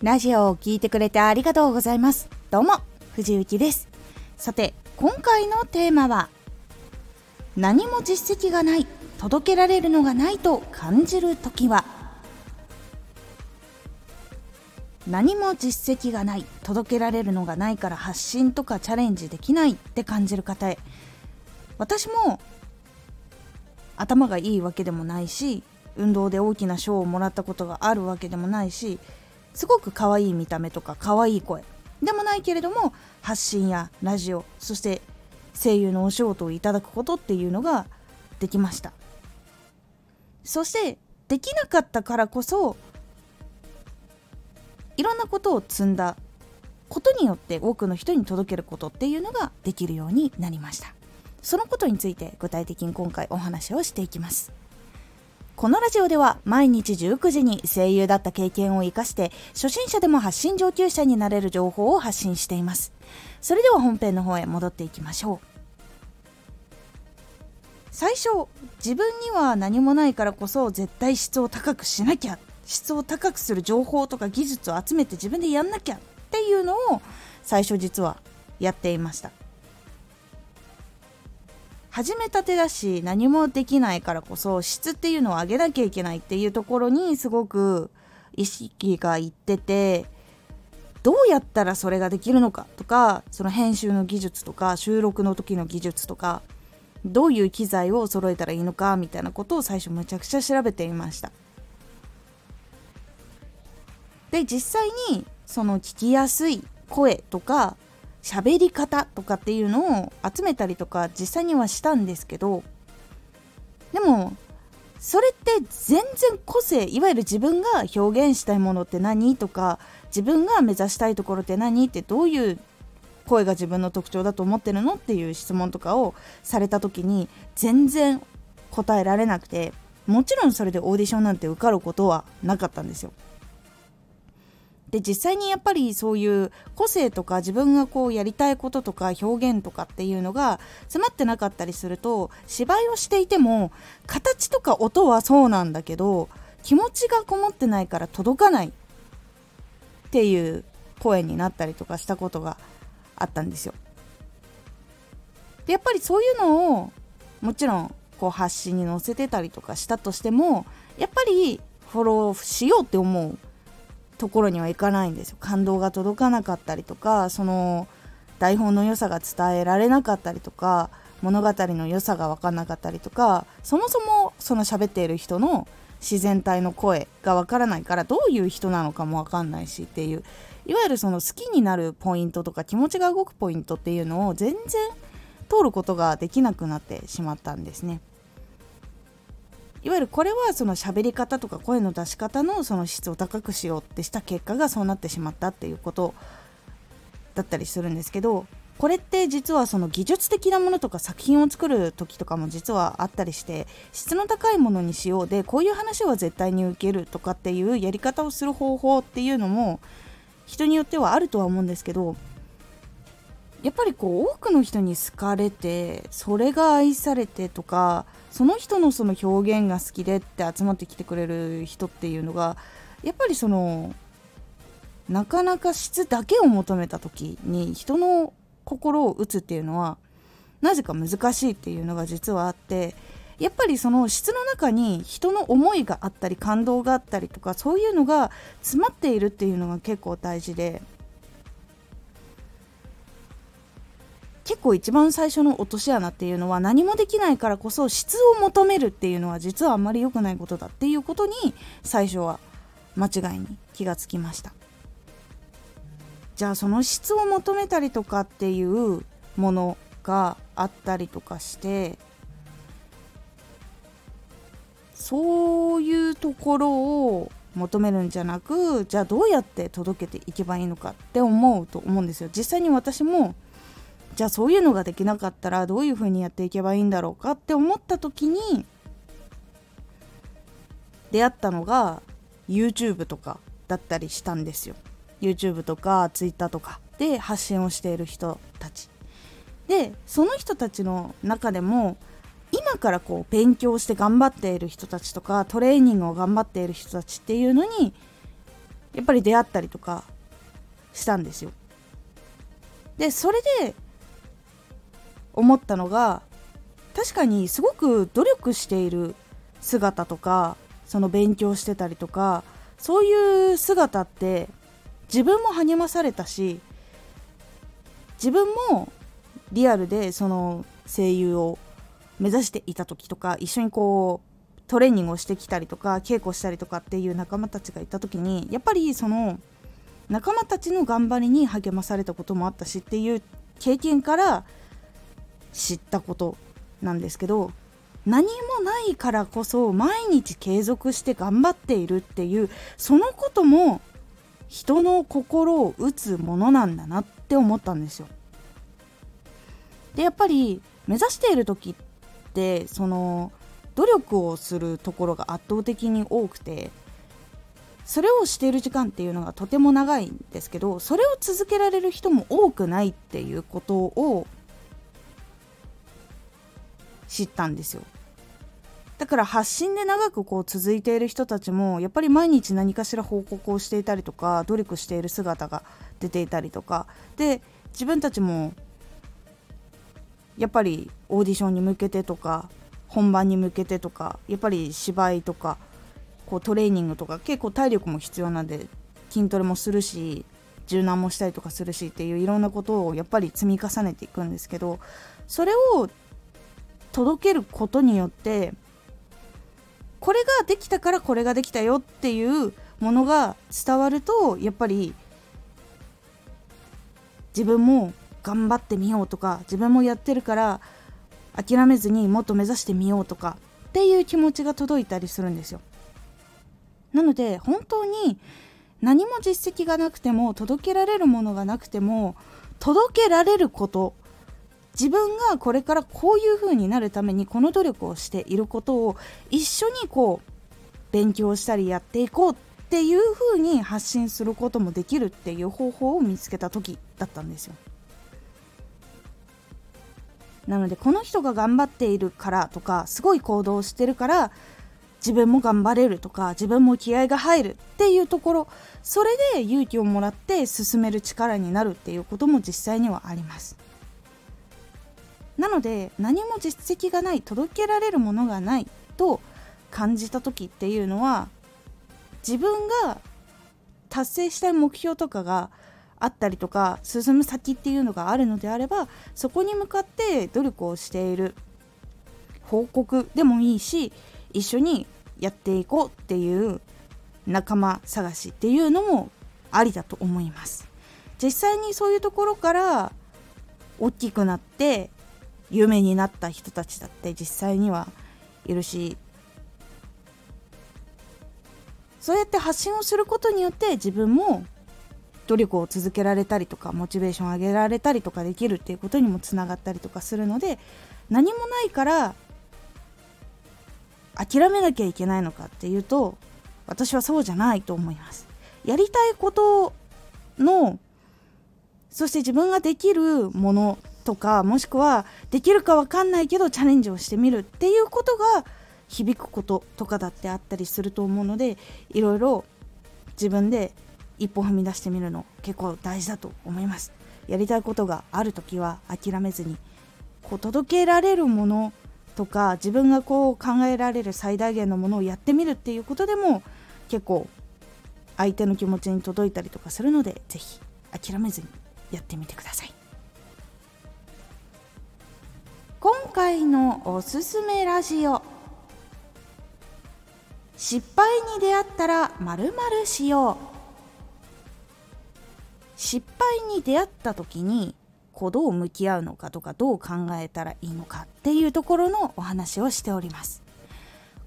ラジオを聴いてくれてありがとうございます。どうも、藤幸です。さて、今回のテーマは、何も実績がない、届けられるのがないと感じるときは、何も実績がない届けられるのがないから発信とかチャレンジできないって感じる方へ私も頭がいいわけでもないし運動で大きな賞をもらったことがあるわけでもないしすごく可愛い見た目とか可愛い声。でもないけれども発信やラジオそして声優のお仕事をいただくことっていうのができました。そしてできなかったからこそいろんなことを積んだことによって多くの人に届けることっていうのができるようになりました。そのことについて具体的に今回お話をしていきます。このラジオでは毎日19時に声優だった経験を生かして初心者でも発信上級者になれる情報を発信しています。それでは本編の方へ戻っていきましょう。最初自分には何もないからこそ絶対質を高くしなきゃ質を高くする情報とか技術を集めて自分でやんなきゃっていうのを最初実はやっていました。始めたてだし何もできないからこそ質っていうのを上げなきゃいけないっていうところにすごく意識がいっててどうやったらそれができるのかとかその編集の技術とか収録の時の技術とかどういう機材を揃えたらいいのかみたいなことを最初むちゃくちゃ調べていました。で実際にその聞きやすい声とか喋り方とかっていうのを集めたりとか実際にはしたんですけどでもそれって全然個性いわゆる自分が表現したいものって何とか自分が目指したいところって何ってどういう声が自分の特徴だと思ってるのっていう質問とかをされた時に全然答えられなくてもちろんそれでオーディションなんて受かることはなかったんですよ。で実際にやっぱりそういう個性とか自分がこうやりたいこととか表現とかっていうのが詰まってなかったりすると芝居をしていても形とか音はそうなんだけど気持ちがこもってないから届かないっていう声になったりとかしたことがあったんですよ。でやっぱりそういうのをもちろんこう発信に載せてたりとかしたとしてもやっぱりフォローしようって思うところにはいかないんですよ感動が届かなかったりとかその台本の良さが伝えられなかったりとか物語の良さが分かんなかったりとかそもそもその喋っている人の自然体の声が分からないからどういう人なのかも分かんないしっていういわゆるその好きになるポイントとか気持ちが動くポイントっていうのを全然通ることができなくなってしまったんですね。いわゆるこれはその喋り方とか声の出し方のその質を高くしようってした結果がそうなってしまったっていうことだったりするんですけどこれって実はその技術的なものとか作品を作る時とかも実はあったりして質の高いものにしようでこういう話は絶対に受けるとかっていうやり方をする方法っていうのも人によってはあるとは思うんですけどやっぱりこう多くの人に好かれてそれが愛されてとかその人のその表現が好きでって集まってきてくれる人っていうのがやっぱりそのなかなか質だけを求めた時に人の心を打つっていうのはなぜか難しいっていうのが実はあってやっぱりその質の中に人の思いがあったり感動があったりとかそういうのが詰まっているっていうのが結構大事で結構一番最初の落とし穴っていうのは何もできないからこそ質を求めるっていうのは実はあんまり良くないことだっていうことに最初は間違いに気がつきました。じゃあその質を求めたりとかっていうものがあったりとかしてそういうところを求めるんじゃなくじゃあどうやって届けていけばいいのかって思うと思うんですよ。実際に私もじゃあそういうのができなかったらどういうふうにやっていけばいいんだろうかって思った時に出会ったのが YouTube とかだったりしたんですよ。YouTube とか Twitter とか。で発信をしている人たち。でその人たちの中でも今からこう勉強して頑張っている人たちとかトレーニングを頑張っている人たちっていうのにやっぱり出会ったりとかしたんですよ。でそれで思ったのが確かにすごく努力している姿とかその勉強してたりとかそういう姿って自分も励まされたし自分もリアルでその声優を目指していた時とか一緒にこうトレーニングをしてきたりとか稽古したりとかっていう仲間たちがいた時にやっぱりその仲間たちの頑張りに励まされたこともあったしっていう経験から知ったことなんですけど何もないからこそ毎日継続して頑張っているっていうそのことも人の心を打つものなんだなって思ったんですよ。でやっぱり目指している時ってその努力をするところが圧倒的に多くてそれをしている時間っていうのがとても長いんですけどそれを続けられる人も多くないっていうことを知ったんですよ。だから発信で長くこう続いている人たちもやっぱり毎日何かしら報告をしていたりとか努力している姿が出ていたりとか。で自分たちもやっぱりオーディションに向けてとか本番に向けてとかやっぱり芝居とかこうトレーニングとか結構体力も必要なんで筋トレもするし柔軟もしたりとかするしっていういろんなことをやっぱり積み重ねていくんですけどそれを届けることによってこれができたからこれができたよっていうものが伝わるとやっぱり自分も頑張ってみようとか自分もやってるから諦めずにもっと目指してみようとかっていう気持ちが届いたりするんですよ。なので本当に何も実績がなくても届けられるものがなくても届けられること自分がこれからこういう風になるためにこの努力をしていることを一緒にこう勉強したりやっていこうっていう風に発信することもできるっていう方法を見つけた時だったんですよ。なのでこの人が頑張っているからとかすごい行動してるから自分も頑張れるとか自分も気合が入るっていうところそれで勇気をもらって進める力になるっていうことも実際にはあります。なので何も実績がない届けられるものがないと感じた時っていうのは自分が達成したい目標とかがあったりとか進む先っていうのがあるのであればそこに向かって努力をしている報告でもいいし一緒にやっていこうっていう仲間探しっていうのもありだと思います。実際にそういうところから大きくなって有名になった人たちだって実際にはいるしそうやって発信をすることによって自分も努力を続けられたりとかモチベーション上げられたりとかできるっていうことにもつながったりとかするので何もないから諦めなきゃいけないのかっていうと私はそうじゃないと思います。やりたいことのそして自分ができるものとかもしくはできるか分かんないけどチャレンジをしてみるっていうことが響くこととかだってあったりすると思うのでいろいろ自分で一歩踏み出してみるの結構大事だと思います。やりたいことがある時は諦めずにこう届けられるものとか自分がこう考えられる最大限のものをやってみるっていうことでも結構相手の気持ちに届いたりとかするので是非諦めずにやってみてください。回のおすすめラジオ。失敗に出会ったらまるしよう。失敗に出会った時にこうどう向き合うのかとかどう考えたらいいのかっていうところのお話をしております。